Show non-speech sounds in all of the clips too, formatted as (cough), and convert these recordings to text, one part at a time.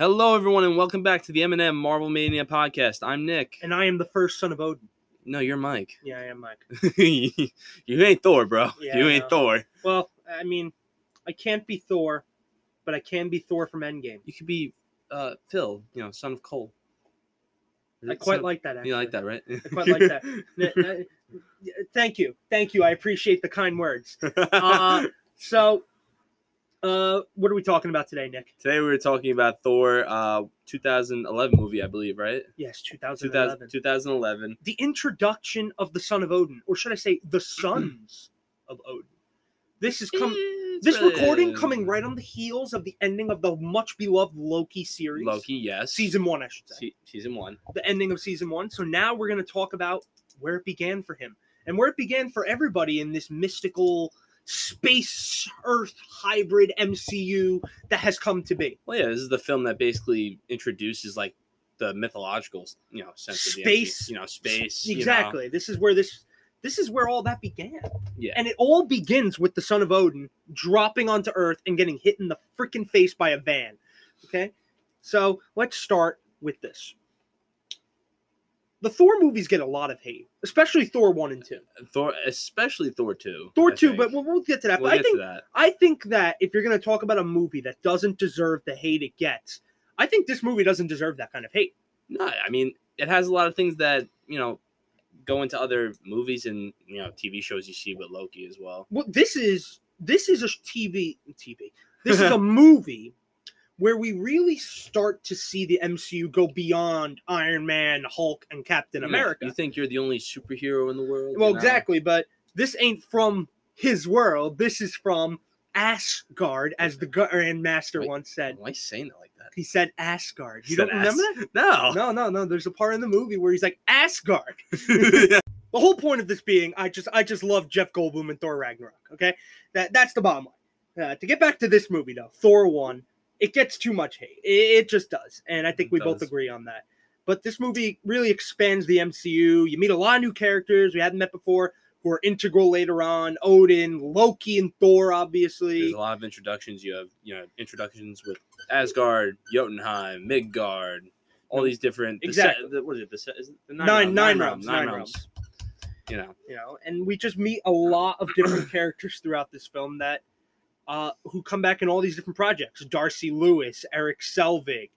Hello, everyone, and welcome back to the M&M Marvel Mania podcast. I'm Nick. And I am the first son of Odin. No, you're Mike. Yeah, I am Mike. (laughs) you ain't Thor, bro. Yeah, you ain't know. Thor. Well, I mean, I can't be Thor, but I can be Thor from Endgame. You could be uh, Phil, you know, son of Cole. I quite son- like that. Actually. You like that, right? I quite like that. (laughs) N- Thank you, thank you. I appreciate the kind words. (laughs) Uh, so, uh, what are we talking about today, Nick? Today we were talking about Thor, uh, 2011 movie, I believe, right? Yes, 2000, 2011. 2011. The introduction of the son of Odin, or should I say, the sons of Odin. This is come. It's This really- recording coming right on the heels of the ending of the much beloved Loki series. Loki, yes. season one, I should say. Se- season one. the ending of season one. So now we're going to talk about where it began for him and where it began for everybody in this mystical space Earth hybrid MCU that has come to be. Well, yeah, this is the film that basically introduces like the mythological, you know, sense of the Space. MCU, you know, space. you know. Exactly. This is where this this is where all that began. Yeah. And it all begins with the son of Odin dropping onto Earth and getting hit in the freaking face by a van. Okay? So, let's start with this. The Thor movies get a lot of hate, especially Thor 1 and 2. Thor, especially Thor two. Thor I 2, think. but we'll, we'll get to that. we'll but I think to that. I think that if you're going to talk about a movie that doesn't deserve the hate it gets, I think this movie doesn't deserve that kind of hate. No, I mean it has a lot of things that you know go into other movies and you know TV shows you see with Loki as well. Well, this is this is a TV TV. This is (laughs) a movie where we really start to see the MCU go beyond Iron Man, Hulk, and Captain America. You think you're the only superhero in the world? well, exactly, but this ain't from his world. This is from Asgard, as the Grand Master Wait. once said. Why are you saying it like that? He said Asgard. You Said don't remember As- that? No. No, no, no. There's a part in the movie where he's like Asgard. (laughs) (laughs) The whole point of this being, I just, I just love Jeff Goldblum and Thor Ragnarok. Okay, that that's the bottom line. Uh, to get back to this movie though, Thor one, it gets too much hate. It, it just does, and I think It we both agree on that. But this movie really expands the MCU. You meet a lot of new characters we hadn't met before, who are integral later on. Odin, Loki, and Thor, obviously. There's a lot of introductions. You have you know introductions with Asgard, Jotunheim, Midgard, all these different. Exactly. the- what is it? The, is it the Nine- nine realms, realms, Nine nine realms. You know. you know and we just meet a lot of different (clears throat) characters throughout this film that uh who come back in all these different projects darcy lewis eric selvig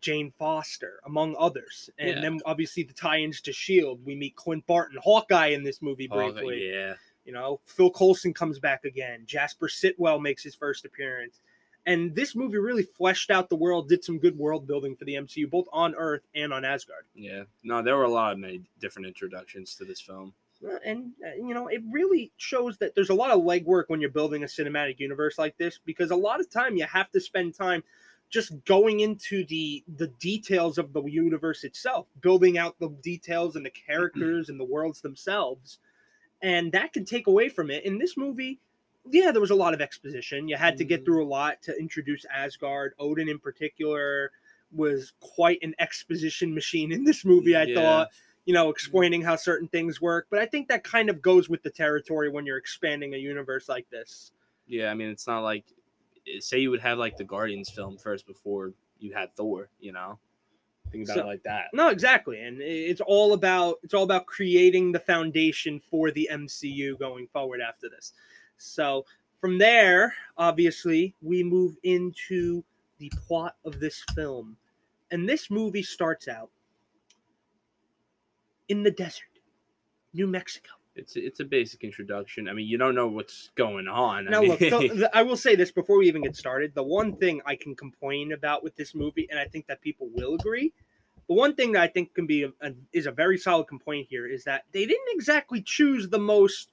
jane foster among others and Yeah. then obviously the tie-ins to shield we meet clint barton hawkeye in this movie Oh, briefly yeah. you know phil coulson comes back again jasper sitwell makes his first appearance and this movie really fleshed out the world did some good world building for the mcu both on earth and on asgard Yeah. No, there were a lot of many different introductions to this film. Uh, and uh, you know it really shows that there's a lot of legwork when you're building a cinematic universe like this because a lot of time you have to spend time just going into the the details of the universe itself building out the details and the characters and the worlds themselves. And that can take away from it. In this movie yeah there was a lot of exposition. You had to get Mhm. through a lot to introduce asgard. Odin in particular was quite an exposition machine in this movie i Yeah. thought you know, explaining how certain things work. But I think that kind of goes with the territory when you're expanding a universe like this. Yeah, I mean, it's not like eh, say you would have like the Guardians film first before you had Thor. You know, think about So- it like that. No, exactly, and it's all about it's all about creating the foundation for the MCU going forward after this. So from there, obviously, we move into the plot of this film, and this movie starts out in the desert, New Mexico. It's it's a basic introduction. I mean, you don't know what's going on. I Now, mean, look, the, the- I will say this before we even get started. The one thing I can complain about with this movie, and I think that people will agree, the one thing that I think can be a, a- is a very solid complaint here is that they didn't exactly choose the most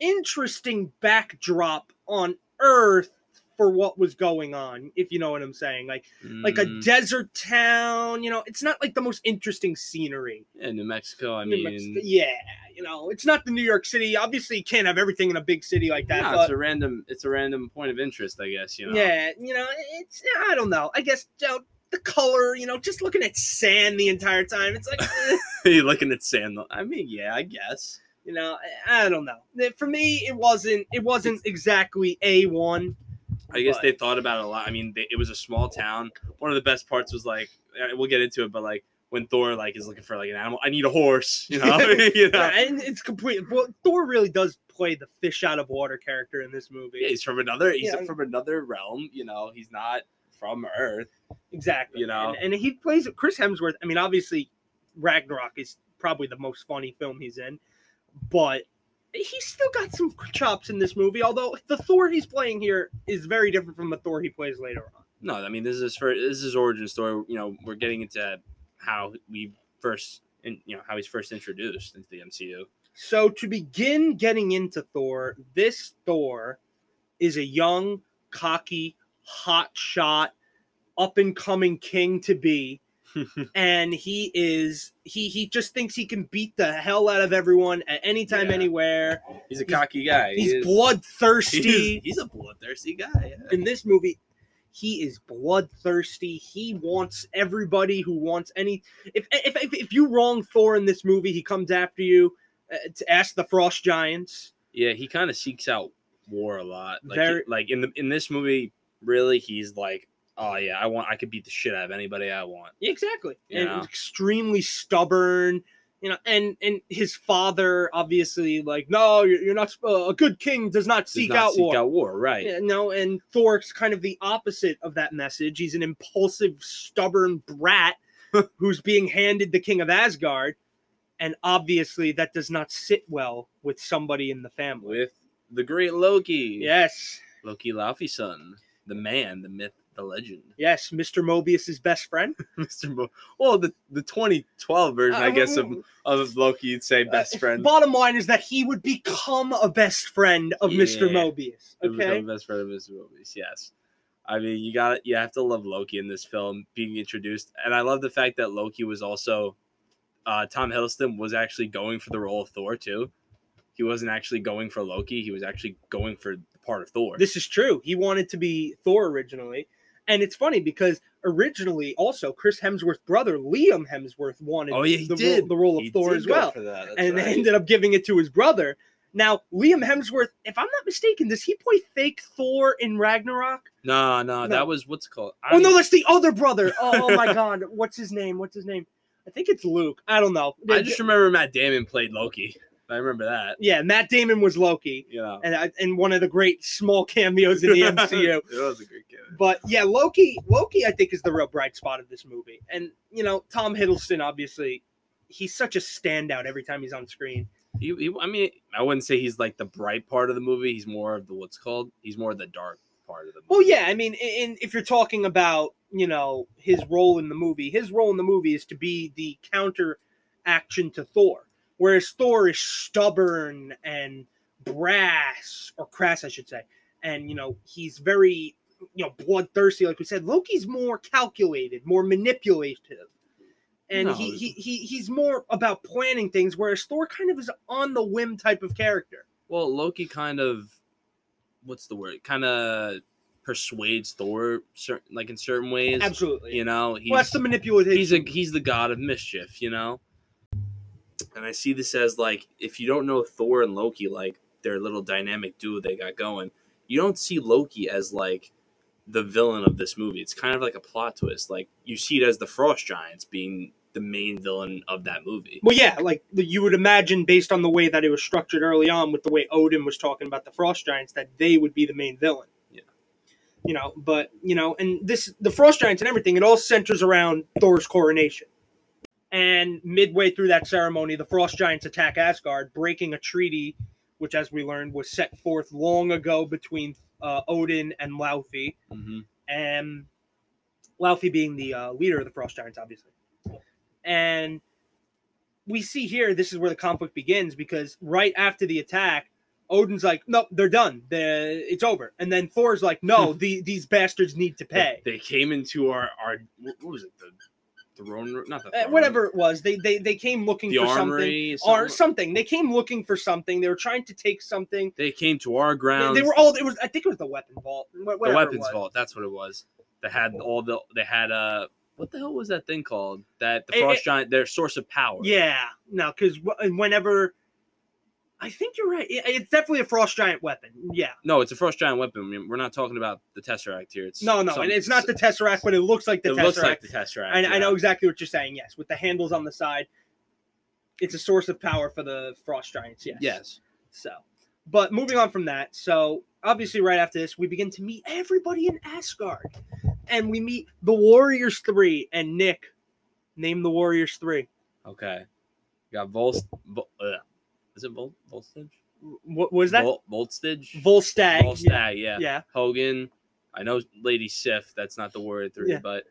interesting backdrop on Earth for what was going on. If you know what I'm saying, like like a Mm, desert town. You know, it's not like the most interesting scenery. yeah, New Mexico. I New mean, Mexico- yeah, you know, it's not the New York City. Obviously, you can't have everything in a big city like that. no, but it's a random. It's a random point of interest, I guess. You know. Yeah, you know, it's I don't know. I guess you know, the color, you know, just looking at sand the entire time, it's like, (laughs) eh, You're looking at sand. I mean, yeah, I guess. you know, I I don't know. For me, it wasn't it wasn't exactly a one. I guess But- they thought about it a lot. I mean, they, it was a small town. One of the best parts was like, uh, we'll get into it, but like when Thor like is looking for like an animal, I need a horse. (laughs) You know, (laughs) you know. Yeah, and it's complete. Well, Thor really does play the fish out of water character in this movie. Yeah, he's from another. He's Yeah. from another realm. You know, he's not from Earth. Exactly. You know? and, and he plays Chris Hemsworth. I mean, obviously, Ragnarok is probably the most funny film he's in, but he's still got some chops in this movie. Although the Thor he's playing here is very different from the Thor he plays later on. No, I mean this is his first. This is his origin story. You know, we're getting into how we first, and you know, how he's first introduced into the MCU. So to begin getting into Thor, this Thor is a young, cocky, hot shot, up and coming king to be. (laughs) and he is he he just thinks he can beat the hell out of everyone at any time Yeah. anywhere He's a cocky guy. he's He bloodthirsty He's, he's a bloodthirsty guy. yeah. in this movie he is bloodthirsty he wants everybody who wants any if if, if, if you wrong thor in this movie he comes after you uh, to ask the frost giants Yeah, he kind of seeks out war a lot. Like, Very- like in the in this movie, really, he's like, oh yeah, I want, I could beat the shit out of anybody I want. Yeah, exactly and Yeah. extremely stubborn you know and and his father obviously like no you're, you're not sp- a good king does not Does seek not out seek war out war, right? Yeah, no, and Thor's kind of the opposite of that message. He's an impulsive, stubborn brat (laughs) who's being handed the king of Asgard, and obviously that does not sit well with somebody in the family. With the great Loki. Yes, Loki Laufeyson, the man, the myth, the legend, yes, Mr. Mobius's best friend. (laughs) Mr. Mo- well, the the 2012 version, I Uh, guess, of, (laughs) of Loki, you'd say best Uh, friend. Bottom line is that he would become a best friend of Mr. Yeah. Mobius. to become Okay. best friend of Mr. Mobius. Yes. I mean, you got you have to love Loki in this film being introduced, and I love the fact that Loki was also uh, Tom Hiddleston was actually going for the role of Thor too. He wasn't actually going for Loki; he was actually going for the part of Thor. This is true. He wanted to be Thor originally. And it's funny because originally, also, Chris Hemsworth's brother, Liam Hemsworth, wanted oh yeah, he the, did Role, the role of He Thor as well. For that. That's and they ended up giving it to his brother. Now, Liam Hemsworth, if I'm not mistaken, does he play fake Thor in Ragnarok? no, no, No. that was what's it called. I Oh, no, that's the other brother. (laughs) Oh, oh my God. What's his name? What's his name? I think it's Luke. I don't know. I just remember Matt Damon played Loki. I remember that. yeah, Matt Damon was Loki. You know, And, I- and one of the great small cameos in the (laughs) MCU. it was a great game. But yeah, Loki, Loki, I think is the real bright spot of this movie. And you know, Tom Hiddleston, obviously, he's such a standout every time he's on screen. He, he, I mean, I wouldn't say he's like the bright part of the movie. He's more of the what's called. He's more of the dark part of the movie. Well, yeah, I mean, in, if you're talking about you know his role in the movie, his role in the movie is to be the counter action to Thor, whereas Thor is stubborn and brass or crass, I should say, and you know he's very you know bloodthirsty, like we said. Loki's more calculated, more manipulative. And No. he, he, he he's more about planning things, whereas Thor kind of is on the whim type of character. Well, Loki kind of, what's the word? Kind of persuades Thor, certain like in certain ways. Absolutely. You know, he's well, that's the manipulation. he's a he's the god of mischief. You know. And I see this as like if you don't know Thor and Loki, like their little dynamic duo they got going, you don't see Loki as like the villain of this movie. It's kind of like a plot twist. Like you see it as the Frost Giants being the main villain of that movie. Well, yeah, like you would imagine based on the way that it was structured early on, with the way Odin was talking about the Frost Giants, that they would be the main villain. Yeah. You know, but you know, and this the Frost Giants and everything, it all centers around Thor's coronation. And midway through that ceremony, the Frost Giants attack Asgard, breaking a treaty, which, as we learned, was set forth long ago between uh, Odin and Laufey. hmm and Laufey being the uh, leader of the Frost Giants, obviously. And we see here this is where the conflict begins because right after the attack, Odin's like, "Nope, they're done. they it's over." And then Thor's like, "No, (laughs) the, these bastards need to pay." They, they came into our our what was it the throne room? Not the Uh, throne room. whatever it was, they they they came looking the for something armory. or something. something. They came looking for something. They were trying to take something. They came to our They, grounds. they were all. It was. I think it was the weapon vault. the weapons vault. That's what it was. They had all the. They had uh what the hell was that thing called? That the It- frost it- giant. Their source of power. Yeah, no, because whenever I think you're right. It's definitely a frost giant weapon. Yeah. No, it's a frost giant weapon. I mean, we're not talking about the Tesseract here. It's No, no, some- and it's not the Tesseract, but it looks like the it Tesseract. looks like the Tesseract. I, I know exactly what you're saying. Yes, with the handles on the side, it's a source of power for the frost giants. Yes. Yes. So, but moving on from that, so obviously right after this, we begin to meet everybody in Asgard, and we meet the Warriors Three. And Nick, name the Warriors Three. Okay. You got Volst. Vol, uh, is it Vol, Volstage? What was that? Vol, Volstage. Volstagg. Volstagg. Yeah. Yeah. Hogun. I know Lady Sif. That's not the word three, Yeah. but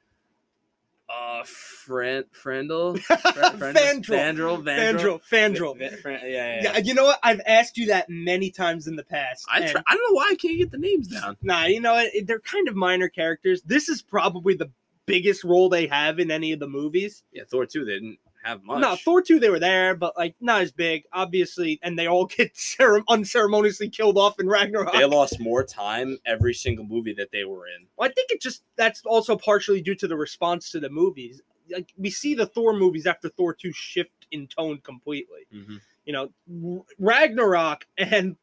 uh, Fran, Frandl, (laughs) Fandral. Fandral, Fandral. Fandral. Yeah, yeah, Yeah, yeah. you know what? I've asked you that many times in the past. I try, I don't know why I can't get the names down. Nah, you know what? They're kind of minor characters. This is probably the biggest role they have in any of the movies. Yeah, Thor two. They didn't have much. No, Thor 2, they were there, but like not as big, obviously, and they all (laughs) get cere- unceremoniously killed off in Ragnarok. They lost more time every single movie that they were in. Well, I think it just that's also partially due to the response to the movies. Like we see the Thor movies after Thor 2 shift in tone completely. Mm-hmm. You know, Ragnarok and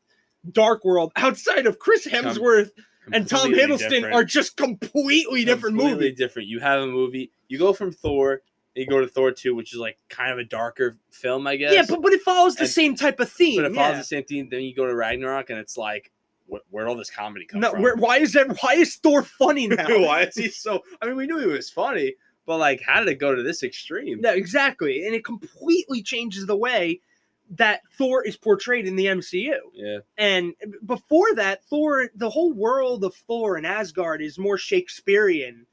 Dark World outside of Chris Hemsworth and Tom Hiddleston are just completely different Completely movies. different. You have a movie. You go from Thor. You go to Thor two, which is like kind of a darker film, I guess. Yeah, but, but it follows the And- same type of theme. but it follows yeah. the same theme. Then you go to Ragnarok, and it's like, wh- where'd all this comedy come No, from? where, why is that? Why is Thor funny (laughs) now? why is he so? I mean, we knew he was funny, but like, how did it go to this extreme? No, exactly, and it completely changes the way that Thor is portrayed in the MCU. Yeah, And before that, Thor, the whole world of Thor and Asgard is more Shakespearean.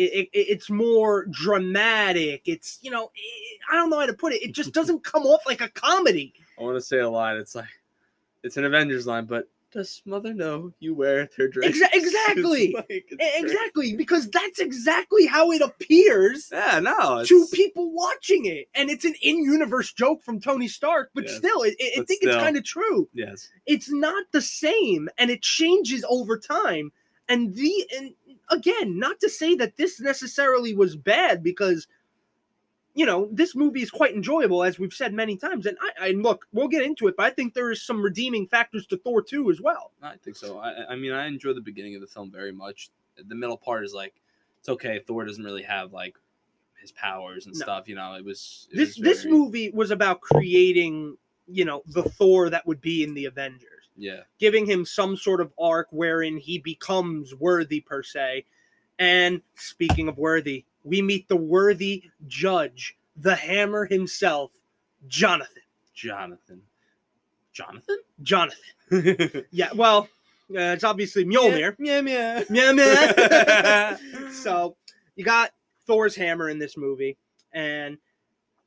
It, it, it's more dramatic. It's you know, it, I don't know how to put it. It just (laughs) doesn't come off like a comedy. I want to say a line. It's like, it's an Avengers line, but does Mother know you wear their dress? Exa- (laughs) exactly. Like- it's E- great. Exactly, because that's exactly how it appears Yeah, no. To people watching it, and it's an in-universe joke from Tony Stark. But Yes, still, I but think it's kind of true. Yes. It's not the same, and it changes over time. And the and again, not to say that this necessarily was bad, because you know this movie is quite enjoyable, as we've said many times. And I, I look, we'll get into it, but I think there is some redeeming factors to Thor 2 as well. I think so. I, I mean, I enjoy the beginning of the film very much. The middle part is like, it's okay. Thor doesn't really have like his powers and No. stuff. You know, it was it This was this movie was about creating, you know, the Thor that would be in the Avengers. Yeah, giving him some sort of arc wherein he becomes worthy per se. And speaking of worthy, we meet the worthy judge, the hammer himself, Jonathan. Jonathan. Jonathan. Jonathan. (laughs) Yeah, well, uh, it's obviously Mjolnir. Yeah, yeah. Yeah, man. (laughs) so you got Thor's hammer in this movie, and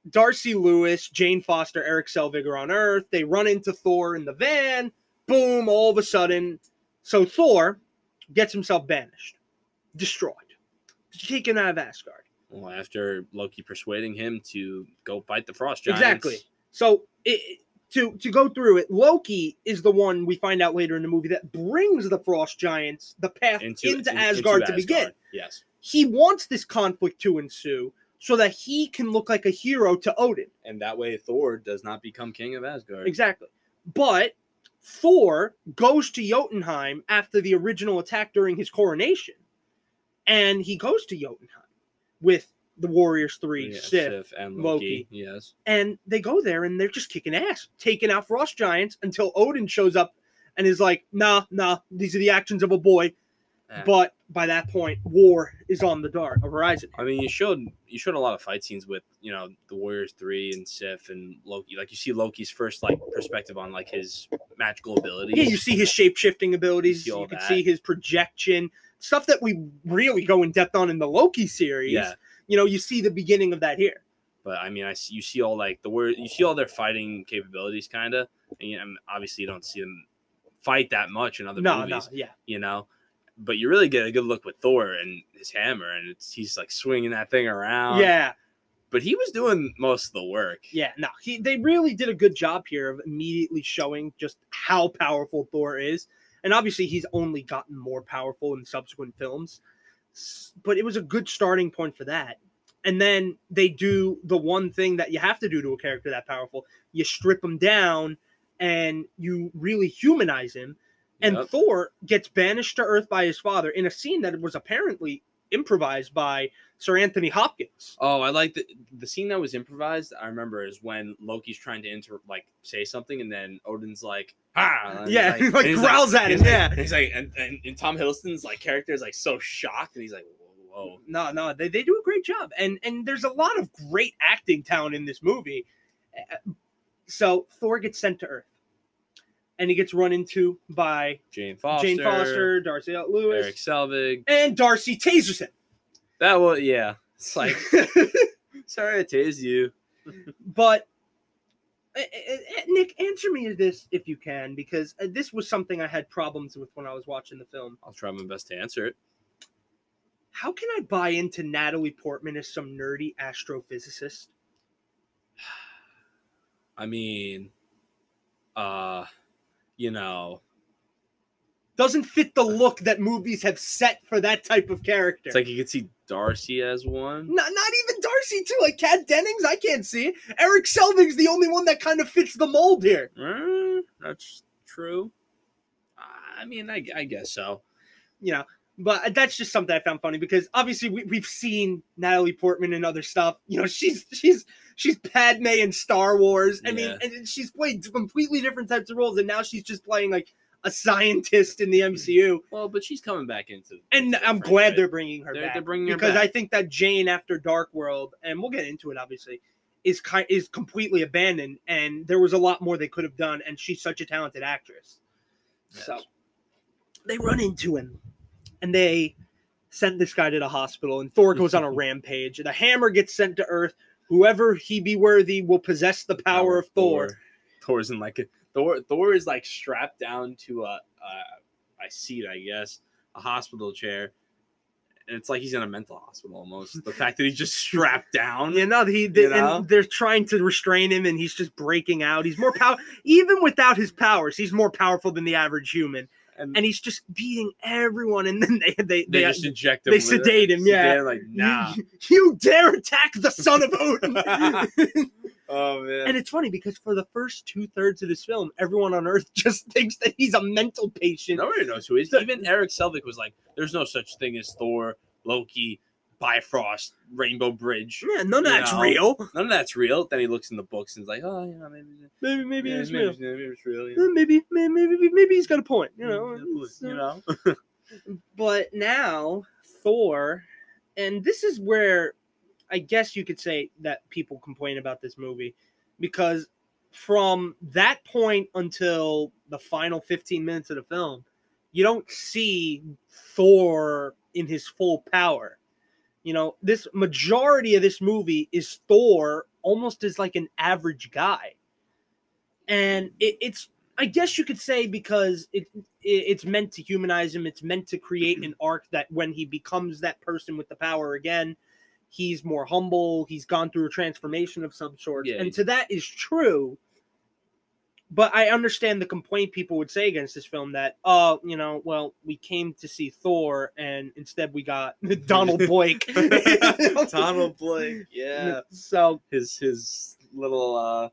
Darcy Lewis, Jane Foster, Eric Selvig are on Earth. They run into Thor in the van. Boom! All of a sudden, so Thor gets himself banished, destroyed, taken out of Asgard. Well, after Loki persuading him to go fight the frost giants. Exactly. So it, to to go through it, Loki is the one we find out later in the movie that brings the frost giants the path into, Into, in- Asgard into to begin. Yes. he wants this conflict to ensue so that he can look like a hero to Odin. And that way Thor does not become king of Asgard. Exactly. But Thor goes to Jotunheim after the original attack during his coronation. And he goes to Jotunheim with the Warriors 3, Yeah, Sif, Sif and Loki. Loki. Yes. and they go there and they're just kicking ass, taking out frost giants until Odin shows up and is like, nah, nah, these are the actions of a boy. Yeah. But by that point, war is on the dark horizon. I mean, you showed you showed a lot of fight scenes with you know the Warriors three and Sif and Loki. Like you see Loki's first like perspective on like his magical abilities. Yeah, you see his shape shifting abilities. see You, can that. see his projection, stuff that we really go in depth on in the Loki series. Yeah. You know, you see the beginning of that here. But I mean, I see, you see all like the word you see all their fighting capabilities, kind of. And you, mean, obviously, you don't see them fight that much in other No, movies, no, yeah. you know. But you really get a good look with Thor and his hammer, and it's he's like swinging that thing around. yeah, But he was doing most of the work. yeah. No, he, they really did a good job here of immediately showing just how powerful Thor is. And obviously, he's only gotten more powerful in subsequent films. But it was a good starting point for that. And then they do the one thing that you have to do to a character that powerful you strip him down and you really humanize him. And Yep. Thor gets banished to Earth by his father in a scene that was apparently improvised by Sir Anthony Hopkins. Oh, I like the the scene that was improvised. I remember is when Loki's trying to inter like say something, and then Odin's like, "Ah!" Yeah, (laughs) he, like, he's growls at him, like- yeah. he's like, and, and, and Tom Hiddleston's like character is like so shocked, and he's like, "Whoa, No, no, they, they do a great job, and and there's a lot of great acting talent in this movie. So Thor gets sent to Earth, and he gets run into by Jane Foster, Jane Foster, Darcy Lewis, Eric Selvig." and Darcy tasers him. That was yeah. It's like, (laughs) sorry, I tased you. but Nick, answer me this if you can, because uh, this was something I had problems with when I was watching the film. I'll try my best to answer it. How can I buy into Natalie Portman as some nerdy astrophysicist? (sighs) I mean, uh, you know, Doesn't fit the look that movies have set for that type of character. it's like you could see Darcy as one. Not, not even Darcy too. Like Kat Dennings, I can't see it. Eric Selvig's the only one that kind of fits the mold here. Uh, that's true. I mean, I, I guess so. You know, but that's just something I found funny because obviously we, we've seen Natalie Portman and other stuff. You know, she's she's she's Padme in Star Wars. I mean, and she's played completely different types of roles, and now she's just playing like a scientist in the MCU. Well, but she's coming back into. And I'm glad franchise. they're bringing her They're- back they're bringing her because back. I think that Jane after Dark World, and we'll get into it obviously, is kind is completely abandoned, and there was a lot more they could have done, and she's such a talented actress. Yes. So they run into him, and they send this guy to the hospital, and Thor goes on a (laughs) rampage. The hammer gets sent to Earth. Whoever he be worthy will possess the power of Thor. Thor. Thor's in like a Thor. Thor is like strapped down to a a, a seat, I guess, a hospital chair, and it's like he's in a mental hospital almost. The fact that he's just strapped down. You know, he they, and they're trying to restrain him, and he's just breaking out. He's more power, even without his powers. He's more powerful than the average human, and, and he's just beating everyone. And then they they they they, just inject him. they sedate him, yeah. Sedate like nah. you, you dare attack the son of Odin. (laughs) (laughs) oh man. and it's funny because for the first two thirds of this film, everyone on Earth (laughs) just thinks that he's a mental patient. Nobody knows who he is. Even Eric Selvig was like, "There's no such thing as Thor, Loki, Bifrost, Rainbow Bridge. Yeah, none of that's know, real. None of that's real." Then he looks in the books and is like, "Oh, yeah, maybe, Maybe maybe yeah, it's maybe, real. maybe it's real." Uh, Yeah. Maybe, maybe maybe maybe he's got a point. You know, you know. (laughs) but now Thor, and this is where I guess you could say that people complain about this movie because from that point until the final 15 minutes of the film, you don't see Thor in his full power. You know, this majority of this movie is Thor almost as like an average guy. And it, it's I guess you could say because it, it it's meant to humanize him. It's meant to create an (clears throat) arc that when he becomes that person with the power again, he's more humble. He's gone through a transformation of some sort, Yeah, and to that is true. But I understand the complaint people would say against this film that, oh, you know, well, we came to see Thor, and instead we got (laughs) (laughs) (laughs) Donald Blake. Donald Blake. Yeah. So His his little uh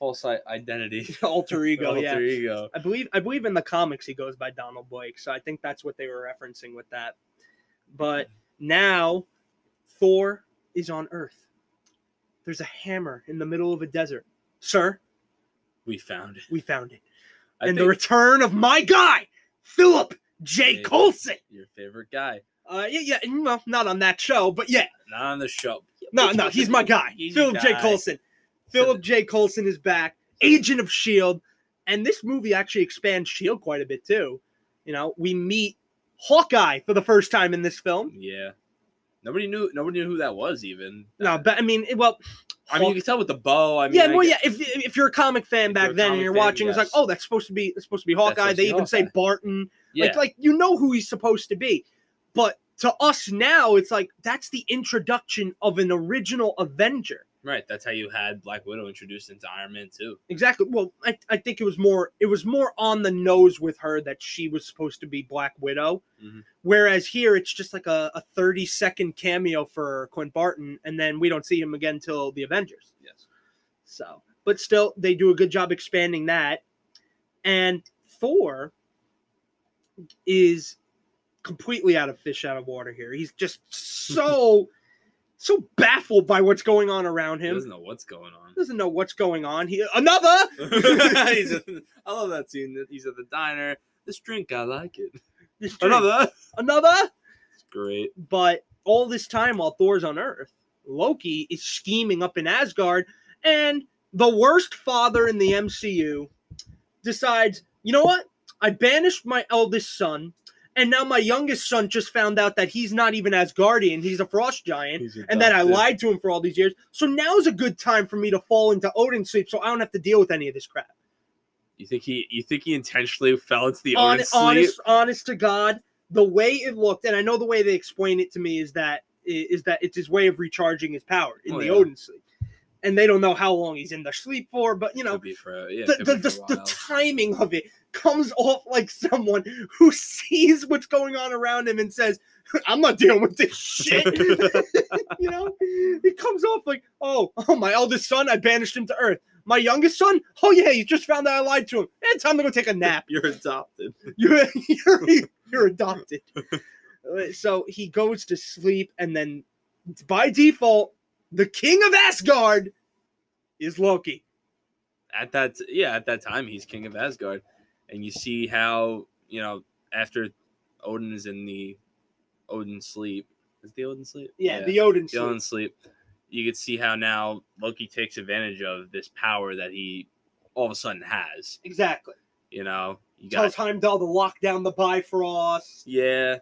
false identity. alter ego, Alter yeah. ego. I believe I believe in the comics he goes by Donald Blake, so I think that's what they were referencing with that. But now Thor is on Earth. There's a hammer in the middle of a desert. Sir, We found it. we found it. I and the return of my guy, Philip J. Maybe. Coulson. your favorite guy. Uh yeah, yeah, well, not on that show, but yeah. Not on the show. No, no, he's my guy. He's Philip J. guy. Coulson. Philip J. Coulson is back, agent of S.H.I.E.L.D. And this movie actually expands S.H.I.E.L.D. quite a bit too. You know, we meet Hawkeye for the first time in this film. Yeah. Nobody knew. Nobody knew who that was even. No, but I mean, well, I mean, you can tell with the bow. I mean, yeah, I well, yeah. If if you're a comic fan If back then and you're fan, watching, it's like, oh, that's supposed to be it's supposed to be Hawkeye. They be even say Barton. yeah. Like, like you know who he's supposed to be. But to us now, it's like that's the introduction of an original Avenger. Right. That's how you had Black Widow introduced into Iron Man too. Exactly. Well, I, I think it was more it was more on the nose with her that she was supposed to be Black Widow. Mhm. Whereas here it's just like a, a 30 second cameo for Clint Barton, and then we don't see him again till the Avengers. Yes. So, but still, they do a good job expanding that. And Thor is completely out of fish out of water here. He's just (laughs) so so baffled by what's going on around him. He doesn't know what's going on. Doesn't know what's going on. He another. (laughs) (laughs) He's at- I love that scene. He's at the diner. This drink, I like it. This drink. Another. another. It's great. But all this time while Thor's on Earth, Loki is scheming up in Asgard, and the worst father in the MCU decides, you know what? I banished my eldest son, and now my youngest son just found out that he's not even Asgardian, he's a frost giant. And that I lied to him for all these years. So now is a good time for me to fall into Odin's sleep so I don't have to deal with any of this crap. You think he? You think he intentionally fell into the Hon- Odin sleep? honest, honest to God, the way it looked, and I know the way they explain it to me is that is that it's his way of recharging his power in Oh, the yeah. Odin sleep. And they don't know how long he's in the sleep for, but you know, for yeah. the, the, the, the timing of it comes off like someone who (laughs) sees what's going on around him and says, (laughs) I'm not dealing with this shit. (laughs) you know, it comes off like, oh, oh, my eldest son, I banished him to Earth. My youngest son, oh yeah, he just found out I lied to him. Eh, time to go take a nap. You're adopted. You're you're, you're adopted. Uh, so he goes to sleep, and then by default, the king of Asgard is Loki. At that yeah, at that time he's king of Asgard, and you see how you know after Odin is in the Odin sleep. Is the Odin sleep? Yeah, the Odin the sleep. Odin sleep. You could see how now Loki takes advantage of this power that he all of a sudden has. Exactly. You know, you got Tells Heimdall to lock down the Bifrost. Yeah.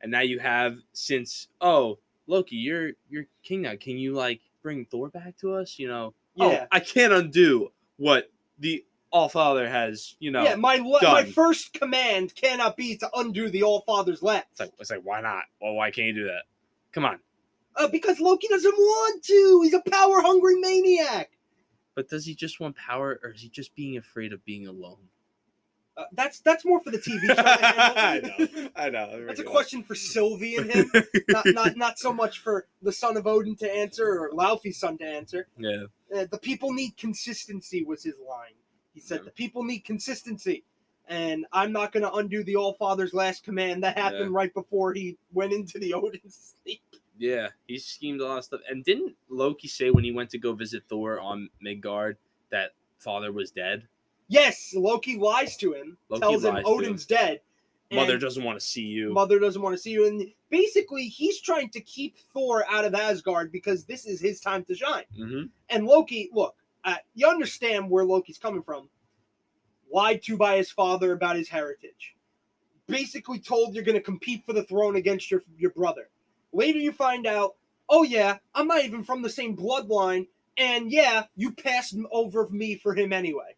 And now you have since oh Loki, you're you're king now. Can you like bring Thor back to us? You know, oh, Yeah. oh, I can't undo what the All Father has. You know, yeah, my le- my done. first command cannot be to undo the All Father's left. it's like it's like why not? Well, why can't you do that? Come on. Uh, because Loki doesn't want to. He's a power hungry maniac. But does he just want power, or is he just being afraid of being alone? Uh, that's that's more for the TV show. (laughs) I know. I know. That's a question for Sylvie and him, (laughs) not, not not so much for the son of Odin to answer or Laufey's son to answer. Yeah. Uh, the people need consistency was his line. He said Yeah. the people need consistency, and I'm not going to undo the All Father's last command that happened right before he went into the (laughs) Odin sleep. Yeah, he schemed a lot of stuff. And didn't Loki say when he went to go visit Thor on Midgard that father was dead? Yes, Loki lies to him, Loki tells him lies to Odin's dead. Mother doesn't want to see you. Mother doesn't want to see you, and basically he's trying to keep Thor out of Asgard because this is his time to shine. hmm And Loki, look, uh, you understand where Loki's coming from. Lied to by his father about his heritage. Basically told you're going to compete for the throne against your your brother. Later you find out, oh yeah, I'm not even from the same bloodline, and yeah, you passed over me for him anyway.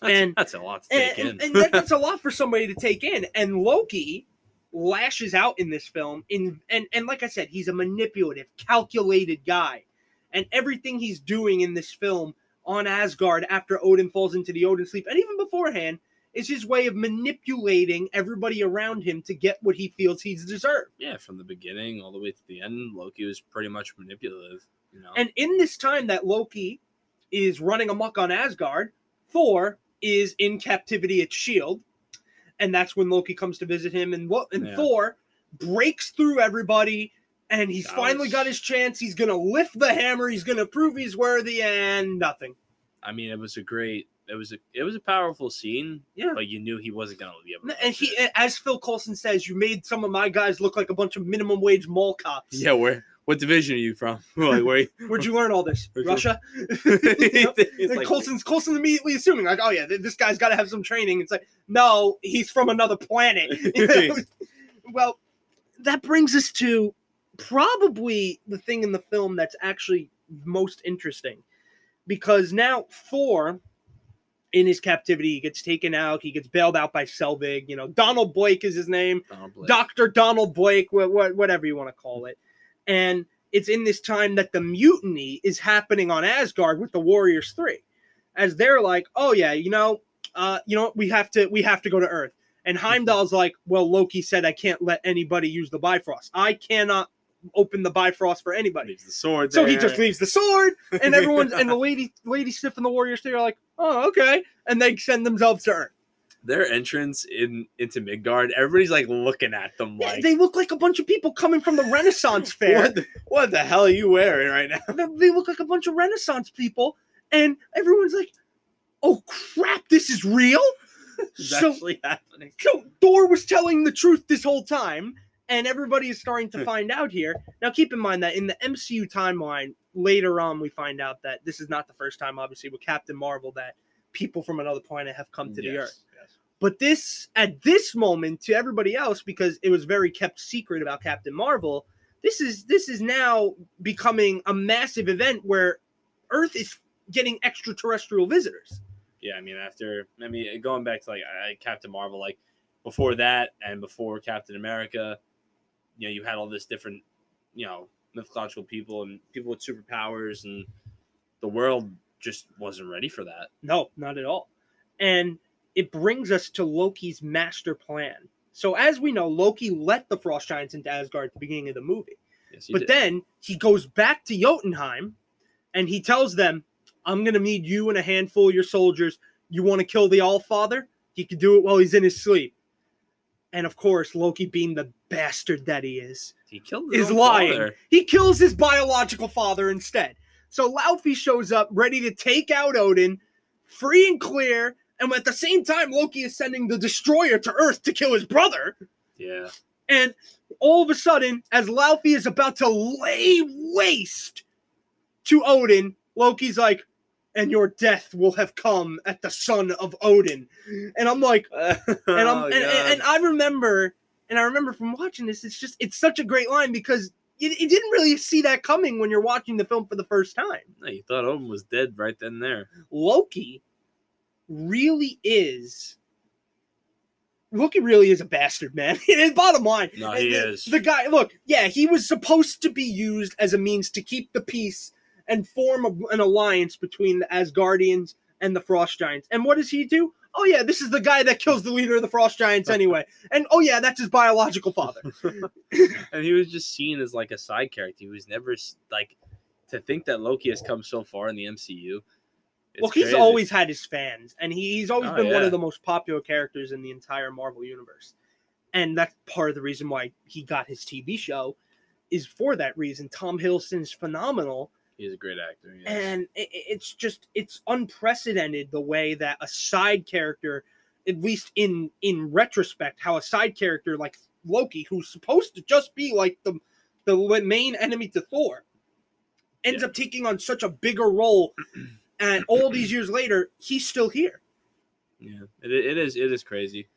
That's, And- that's a lot to take And, in. and, and that- (laughs) that's a lot for somebody to take in. And Loki lashes out in this film in and and like I said, he's a manipulative, calculated guy. And everything he's doing in this film on Asgard after Odin falls into the Odin sleep, and even beforehand, is his way of manipulating everybody around him to get what he feels he's deserved. yeah, from the beginning all the way to the end, Loki was pretty much manipulative. You know, And in this time that Loki is running amok on Asgard, Thor is in captivity at Shield, and that's when Loki comes to visit him. And what and Yeah. Thor breaks through everybody, and he's finally got his chance. He's gonna lift the hammer. He's gonna prove he's worthy, and nothing. I mean, it was a great, it was a, it was a powerful scene. Yeah. but you knew he wasn't gonna be able. to And he, it. as Phil Coulson says, you made some of my guys look like a bunch of minimum wage mall cops. yeah, where? What division are you from? (laughs) like where? Where'd you learn all this? (laughs) Where'd you- Russia. (laughs) It's And like- Coulson's Coulson's immediately assuming like, oh yeah, this guy's got to have some training. It's like, no, he's from another planet. You know? well, that brings us to probably the thing in the film that's actually most interesting, because now Thor, in his captivity, he gets taken out. He gets bailed out by Selvig. You know, Donald Blake is his name. Donald Dr. Donald Blake, wha- wha- whatever you want to call it. And it's in this time that the mutiny is happening on Asgard with the Warriors 3. As they're like, "Oh yeah, you know, uh, you know, we have to we have to go to Earth." And Heimdall's like, "Well, Loki said I can't let anybody use the Bifrost. I cannot open the Bifrost for anybody. Leaves the sword. So he just leaves the sword, and everyone (laughs) and the lady lady Sif and the warriors they are like, oh okay, and they send themselves to Earth. their entrance in into Midgard. Everybody's like looking at them Yeah, they look like a bunch of people coming from the Renaissance (laughs) fair. what, the, what the hell are you wearing right now? They- look like a bunch of Renaissance people, and everyone's like, "Oh crap, this is real." (laughs) So, actually happening. so Thor was telling the truth this whole time, and everybody is starting Hmm. to find out here. Now, keep in mind that in the MCU timeline, later on, we find out that this is not the first time, obviously, with Captain Marvel, that people from another planet have come to the Earth. yes. But this, at this moment, to everybody else, because it was very kept secret about Captain Marvel, this is this is now becoming a massive event where Earth is getting extraterrestrial visitors. Yeah, I mean, after I mean, going back to like I, Captain Marvel, like before that and before Captain America, you know, you had all this different, you know, mythological people and people with superpowers, and the world just wasn't ready for that. No, not at all. And it brings us to Loki's master plan. So as we know, Loki let the Frost Giants into Asgard at the beginning of the movie. Yes, he But did. then he goes back to Jotunheim and he tells them, I'm going to need you and a handful of your soldiers. You want to kill the all father He can do it while he's in his sleep. And of course, Loki, being the bastard that he is, he killed his is lying. father. He kills his biological father instead. So Laufey shows up ready to take out Odin, free and clear. And at the same time, Loki is sending the destroyer to Earth to kill his brother. Yeah, And all of a sudden, as Laufey is about to lay waste to Odin, Loki's like, and your death will have come at the son of Odin. And I'm like, (laughs) oh, and I'm Oh, and, and, and I remember, and I remember from watching this, it's just it's such a great line because you, you didn't really see that coming when you're watching the film for the first time. No, you thought Odin was dead right then and there. Loki really is. Loki really is a bastard, man. (laughs) It is bottom line. No, he the, is. The guy, look, yeah, he was supposed to be used as a means to keep the peace and form a, an alliance between the Asgardians and the Frost Giants. And what does he do? Oh yeah, this is the guy that kills the leader of the Frost Giants anyway. (laughs) and oh yeah, that's his biological father. (laughs) and he was just seen as like a side character. He was never like to think that Loki has come so far in the MCU. well, he's crazy. always had his fans, and he's always Oh, been one of the most popular characters in the entire Marvel universe. And that's part of the reason why he got his TV show, is for that reason. Tom Hiddleston's phenomenal, he's a great actor. And it, it- it's just it's unprecedented the way that a side character, at least in in retrospect, how a side character like Loki, who's supposed to just be like the the main enemy to Thor, ends Yeah. up taking on such a bigger role, and all these years later, he's still here. yeah, it, it is it is crazy.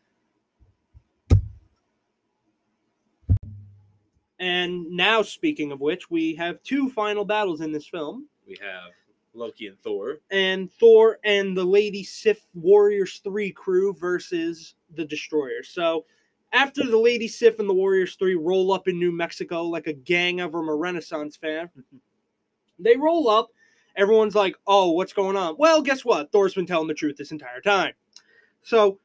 And now, speaking of which, we have two final battles in this film. We have Loki and Thor. and Thor and the Lady Sif Warriors 3 crew versus the Destroyer. So after the Lady Sif and the Warriors 3 roll up in New Mexico like a gang of them a Renaissance fan, (laughs) they roll up. Everyone's like, oh, what's going on? Well, guess what? Thor's been telling the truth this entire time. So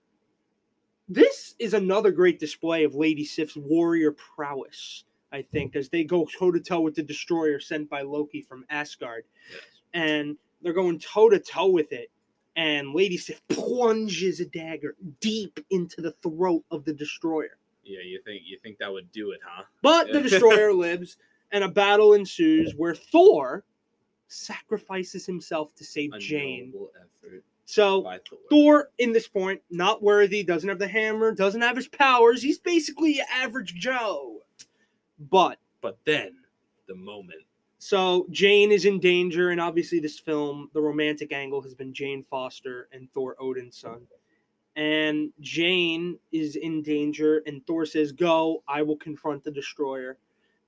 this is another great display of Lady Sif's warrior prowess, I think, as they go toe to toe with the Destroyer sent by Loki from Asgard Yes. and they're going toe to toe with it. And Lady Sif plunges a dagger deep into the throat of the destroyer. Yeah, you think you think that would do it, huh? But the (laughs) destroyer lives, and a battle ensues where Thor sacrifices himself to save A Jane. So Thor. Thor, in this point, not worthy, doesn't have the hammer, doesn't have his powers. He's basically average Joe. But But then the moment. So Jane is in danger, and obviously, this film, the romantic angle has been Jane Foster and Thor Odin's son. And Jane is in danger, and Thor says, Go, I will confront the destroyer.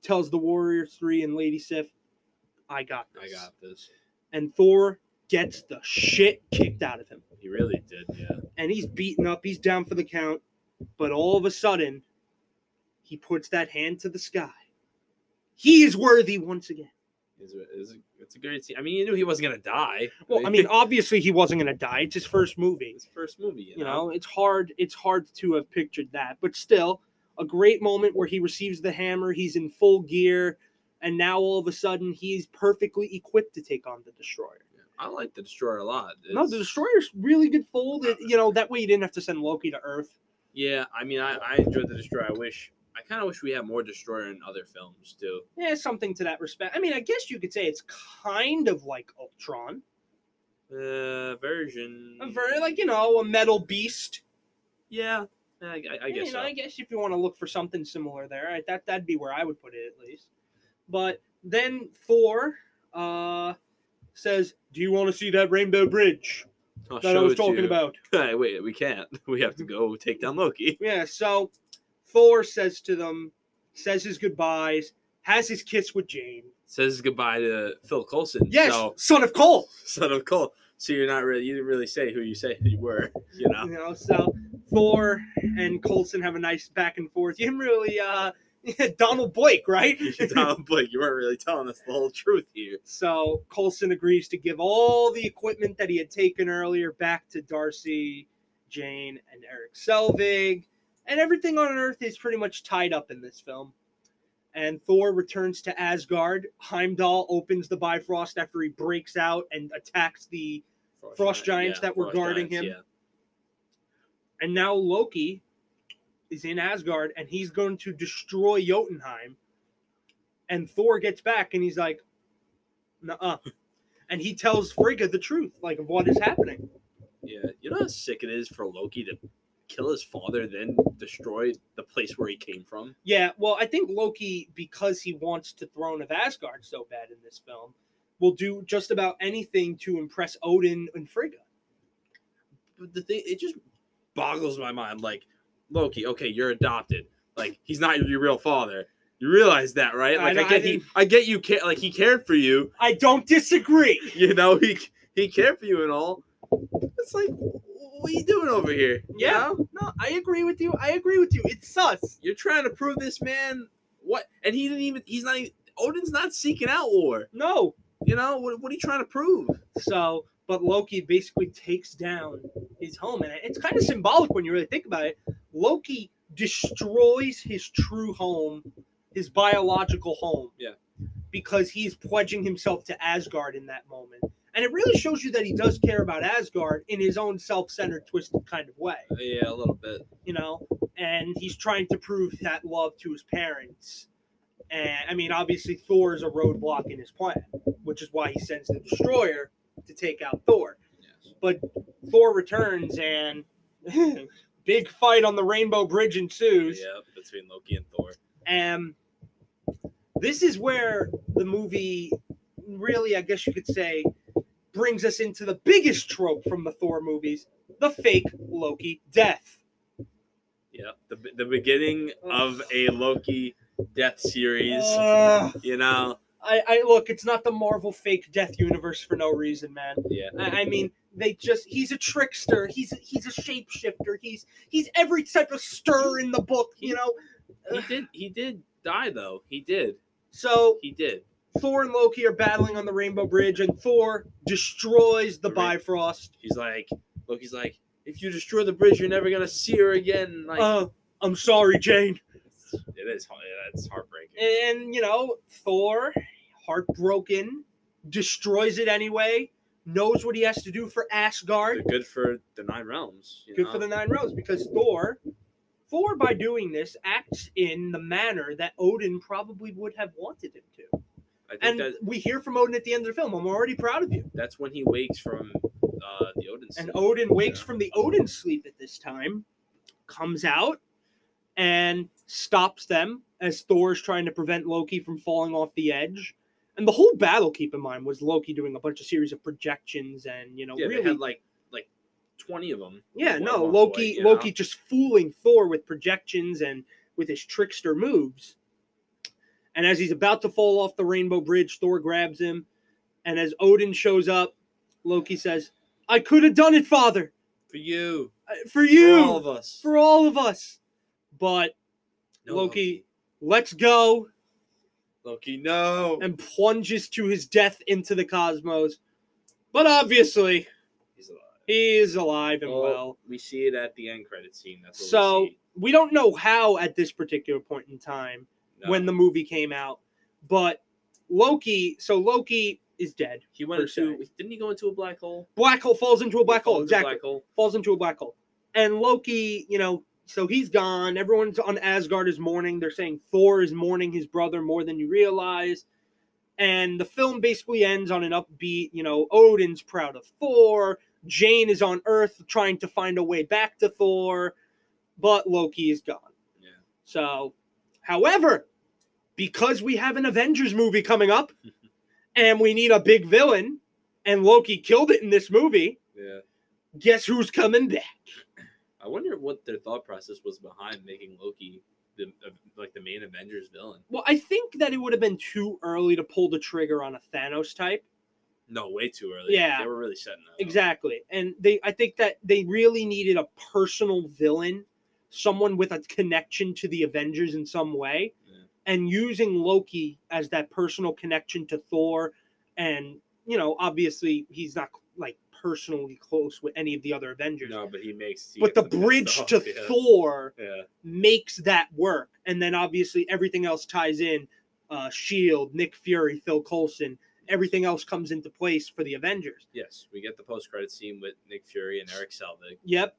Tells the Warrior 3 and Lady Sif, I got this. I got this. And Thor gets the shit kicked out of him. He really did, yeah. And he's beaten up, he's down for the count. But all of a sudden, he puts that hand to the sky. He is worthy once again. It's a, it's, it's a great scene. I mean, you knew he wasn't gonna die. Well, I mean, (laughs) obviously he wasn't going to die. It's his first movie. his first movie. You, You know, it's hard. It's hard to have pictured that, but still, a great moment where he receives the hammer, he's in full gear, and now all of a sudden he's perfectly equipped to take on the destroyer. I like the destroyer a lot. No, the destroyer's really good fold. It, you know, that way you didn't have to send Loki to Earth. yeah, I mean, I, I enjoyed the destroyer. I wish, I kind of wish we had more destroyer in other films too. Yeah, something to that respect. I mean, I guess you could say it's kind of like Ultron. Uh, version. A very like, you know, a metal beast. Yeah, I, I, I Yeah, guess you know, so. I guess if you want to look for something similar there, I, that that'd be where I would put it at least. But then Thor uh, says, "Do you want to see that rainbow bridge I'll that I was talking you. about?" (laughs) Hey, wait, we can't. We have to go take down Loki. Yeah. So Thor says to them, says his goodbyes, has his kiss with Jane. Says goodbye to Phil Coulson. Yes, So, son of Cole. (laughs) son of Cole. So you're not really, you didn't really say who you say you were. You know. You know, so Thor and Coulson have a nice back and forth. You didn't really, uh, (laughs) Donald Blake, right? (laughs) Donald Blake, you weren't really telling us the whole truth here. So Coulson agrees to give all the equipment that he had taken earlier back to Darcy, Jane, and Eric Selvig. And everything on Earth is pretty much tied up in this film. And Thor returns to Asgard. Heimdall opens the Bifrost after he breaks out and attacks the. Frost giants that were Frost guarding giants, him. yeah. And now Loki is in Asgard and he's going to destroy Jotunheim. And Thor gets back and he's like, "Nuh-uh." and he tells Frigga the truth, like of what is happening. Yeah, you know how sick it is for Loki to kill his father, then destroy the place where he came from. Yeah, well, I think Loki, because he wants the throne of Asgard so bad in this film, will do just about anything to impress Odin and Frigga. But the thing, it just boggles my mind. Like Loki, okay, you're adopted. Like he's not your real father. You realize that, right? Like I, know, I get, he, I get you. Care, like he cared for you. I don't disagree. (laughs) You know, he he cared for you and all. It's like, what are you doing over here? You Yeah, know? no, I agree with you. I agree with you. It's sus. you're trying to prove this man what? And he didn't even. He's not even. Odin's not seeking out war. No, You know what? What are you trying to prove? So, but Loki basically takes down his home, and it's kind of symbolic when you really think about it. Loki destroys his true home, his biological home. Yeah. Because he's pledging himself to Asgard in that moment. And it really shows you that he does care about Asgard in his own self centered, twisted kind of way, uh, Yeah, a little bit. you know? And he's trying to prove that love to his parents. And I mean, obviously, Thor is a roadblock in his plan, which is why he sends the destroyer to take out Thor. Yes. But Thor returns and (laughs) big fight on the Rainbow Bridge ensues. Yeah, between Loki and Thor. And this is where the movie really, I guess you could say, brings us into the biggest trope from the Thor movies the fake Loki death. Yeah, the the beginning of a Loki death series. Ugh. you know. I, I look, it's not the Marvel fake death universe for no reason, man. Yeah. I, I mean, they just he's a trickster, he's a, he's a shapeshifter, he's he's every type of stir in the book, you know. He did. He did die though. He did. So He did. Thor and Loki are battling on the Rainbow Bridge, and Thor destroys the Bifrost. He's like, Loki's like, if you destroy the bridge, you're never gonna see her again. Like, Uh, I'm sorry, Jane. it is. It's heartbreaking. And you know, Thor, heartbroken, destroys it anyway. Knows what he has to do for Asgard. Good for the nine realms. you Good know? for the Nine Realms because Thor, Thor by doing this acts in the manner that Odin probably would have wanted him to. I think And that we hear from Odin at the end of the film. I'm already proud of you. that's when he wakes from uh, the Odin. And. Odin wakes Yeah. from the Odin sleep at this time, comes out, and stops them as Thor's trying to prevent Loki from falling off the edge. And the whole battle, keep in mind, was Loki doing a bunch of series of projections and you know yeah, really had like like twenty of them. Yeah, no, Loki Loki just fooling Thor with projections and with his trickster moves. And as he's about to fall off the rainbow bridge, Thor grabs him. And as Odin shows up, Loki says, I could have done it, Father, for you, uh, for you, for all of us. for all of us. But No, Loki lets go Loki, no. and plunges to his death into the cosmos. But obviously, He's alive. He is alive and Well, well. We see it at the end credit scene. That's what So we see. we don't know how at this particular point in time No. when the movie came out, but Loki. So Loki is dead. he went into didn't he go into a black hole? Black hole falls into a black hole. fell into a Exactly. Black hole. falls into a black hole. And Loki, you know, so he's gone. Everyone's on Asgard is mourning. They're saying Thor is mourning his brother more than you realize. And the film basically ends on an upbeat, you know, Odin's proud of Thor. Jane is on Earth trying to find a way back to Thor, but Loki is gone. Yeah. So, however, because we have an Avengers movie coming up (laughs) and we need a big villain, and Loki killed it in this movie, Yeah. guess who's coming back? I wonder what their thought process was behind making Loki the uh, like the main Avengers villain. Well, I think that it would have been too early to pull the trigger on a Thanos type. No, way too early. Yeah. They were really setting that up. Exactly. And they I think that they really needed a personal villain, someone with a connection to the Avengers in some way. And using Loki as that personal connection to Thor and, you know, obviously he's not like personally close with any of the other Avengers. No, but he makes. he but the bridge to yeah. Thor Yeah. makes that work. And then obviously everything else ties in. Uh, Shield, Nick Fury, Phil Coulson, everything else comes into place for the Avengers. Yes, we get the post credit scene with Nick Fury and Eric Selvig. Yep,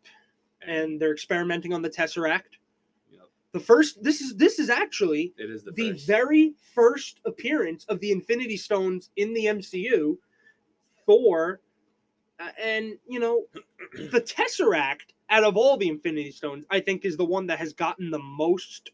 and they're experimenting on the Tesseract. The first this is this is actually it is the, the very first appearance of the Infinity Stones in the MCU. Thor, uh, and you know, (clears throat) the Tesseract out of all the Infinity Stones, I think is the one that has gotten the most.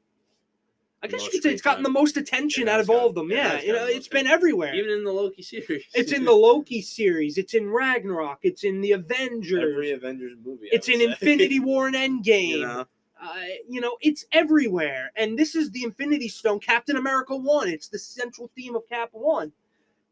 I guess Most you could say it's gotten the most attention out of all of them. Yeah, you know, it's been everywhere. even in the Loki series. it's in (laughs) the Loki series. It's in Ragnarok. It's in the Avengers. every Avengers movie. It's in say. Infinity War and (laughs) Endgame. you know, uh, you know, it's everywhere. And this is the Infinity Stone, Captain America One. It's the central theme of Cap One,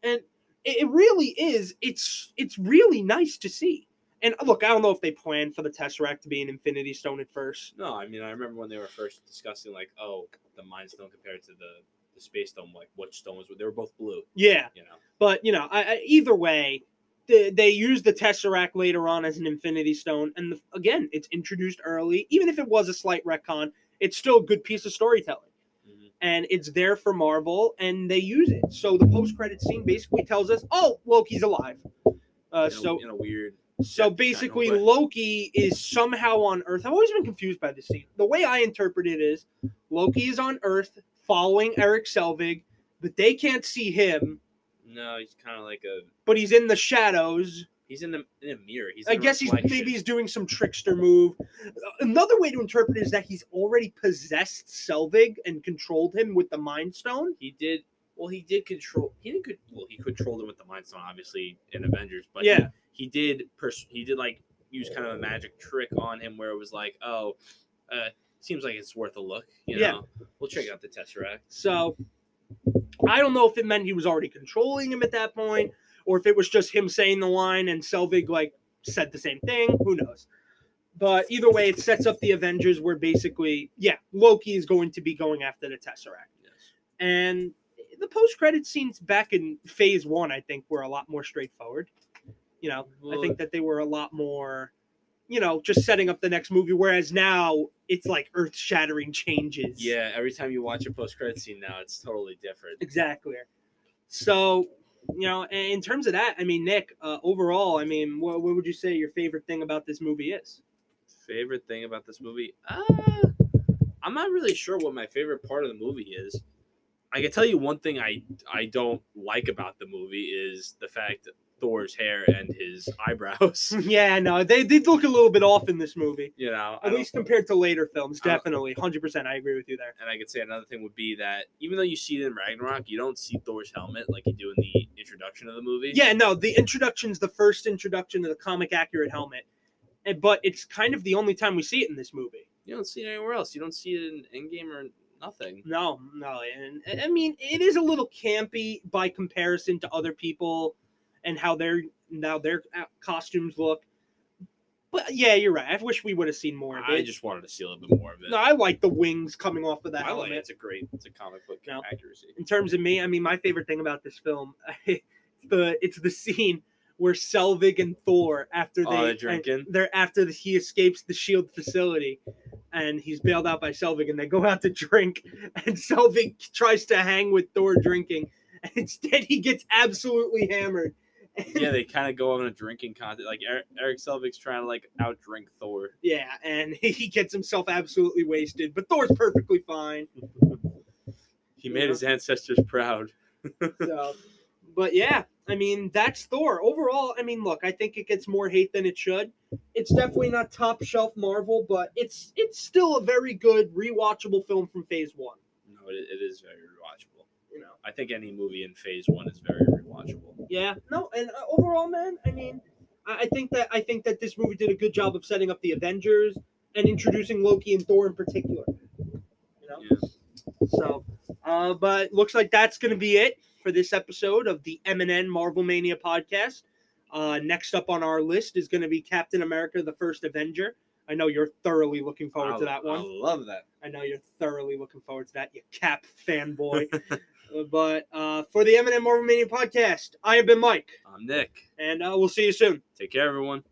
and it, really is. It's it's really nice to see. And look, I don't know if they planned for the Tesseract to be an Infinity Stone at first. no, I mean I remember when they were first discussing like, oh, the Mind Stone compared to the the Space Stone, like which stone was? They were both blue. Yeah, You know, but you know, I, I, either way, they, they used the Tesseract later on as an Infinity Stone, and the, again, it's introduced early. Even if it was a slight retcon, it's still a good piece of storytelling. Mhm. and it's there for Marvel, and they use it. So the post-credit scene basically tells us, "Oh, Loki's alive." Uh, in, a, so, in a weird. so basically. Loki is somehow on Earth. I've always been confused by this scene. The way I interpret it is, Loki is on Earth following Eric Selvig, but they can't see him. No, he's kind of like a. But he's in the shadows. He's in the in a mirror. He's. I guess he's maybe he's doing some trickster move. Another way to interpret it is that he's already possessed Selvig and controlled him with the Mind Stone. He did. Well, he did control. He didn't. Could, well, he controlled him with the Mind Stone, obviously in Avengers. But Yeah. he, he did. Pers- he did like use kind of a magic trick on him where it was like, oh, uh, seems like it's worth a look. You Yeah. we'll check out the Tesseract. So I don't know if it meant he was already controlling him at that point, or if it was just him saying the line and Selvig like said the same thing. Who knows? But either way, it sets up the Avengers where basically, yeah, Loki is going to be going after the Tesseract. Yes. And the post credit scenes back in phase one, I think, were a lot more straightforward. You know, I think that they were a lot more, you know, just setting up the next movie. Whereas now it's like earth shattering changes. Yeah. Every time you watch a post credit scene now, it's totally different. Exactly. So, you know, in terms of that, I mean, Nick, uh, overall, I mean, what, what would you say your favorite thing about this movie is? Favorite thing about this movie? Uh, I'm not really sure what my favorite part of the movie is. I can tell you one thing I I don't like about the movie is the fact that Thor's hair and his eyebrows. (laughs) yeah, no, they did look a little bit off in this movie, You know, at least compared to later films. Definitely, hundred percent, I agree with you there. and I could say another thing would be that even though you see it in Ragnarok, you don't see Thor's helmet like you do in the introduction of the movie. Yeah, no, the introduction's the first introduction to the comic accurate helmet, and, but it's kind of the only time we see it in this movie. you don't see it anywhere else. You don't see it in Endgame or nothing. No, no, and and, I mean it is a little campy by comparison to other people and how their now their uh, costumes look. But yeah, you're right. I wish we would have seen more of it. I just wanted to see a little bit more of it. no, I like the wings coming off of that I like it. It's a great, it's a comic book No. accuracy. In terms of me, I mean, my favorite thing about this film, (laughs) the it's the scene where Selvig and Thor after they Oh, they're drinking? they're after he escapes the Shield facility, and he's bailed out by Selvig, and they go out to drink, (laughs) and Selvig tries to hang with Thor drinking, and instead he gets absolutely hammered. Yeah, they (laughs) kind of go on a drinking contest. Like Eric, Eric Selvig's trying to like outdrink Thor. Yeah, and (laughs) he gets himself absolutely wasted, but Thor's perfectly fine. (laughs) He made his ancestors proud. So, but yeah, I mean that's Thor. Overall, I mean, look, I think it gets more hate than it should. It's definitely not top shelf Marvel, but it's it's still a very good rewatchable film from Phase One. No, it, it is very rewatchable. You know. I think any movie in Phase One is very rewatchable. Yeah, no, and uh, overall, man, I mean, I, I think that I think that this movie did a good job of setting up the Avengers and introducing Loki and Thor in particular. You know. Yeah. So, uh, but looks like that's going to be it for this episode of the MNN Marvel Mania podcast. Uh, next up on our list is going to be Captain America: The First Avenger. I know you're thoroughly looking forward to that one. I love that. I know you're thoroughly looking forward to that, you Cap fanboy. (laughs) But uh, for the Eminem Marvel Mania podcast, I have been Mike, I'm Nick. and uh, we'll see you soon. Take care, everyone.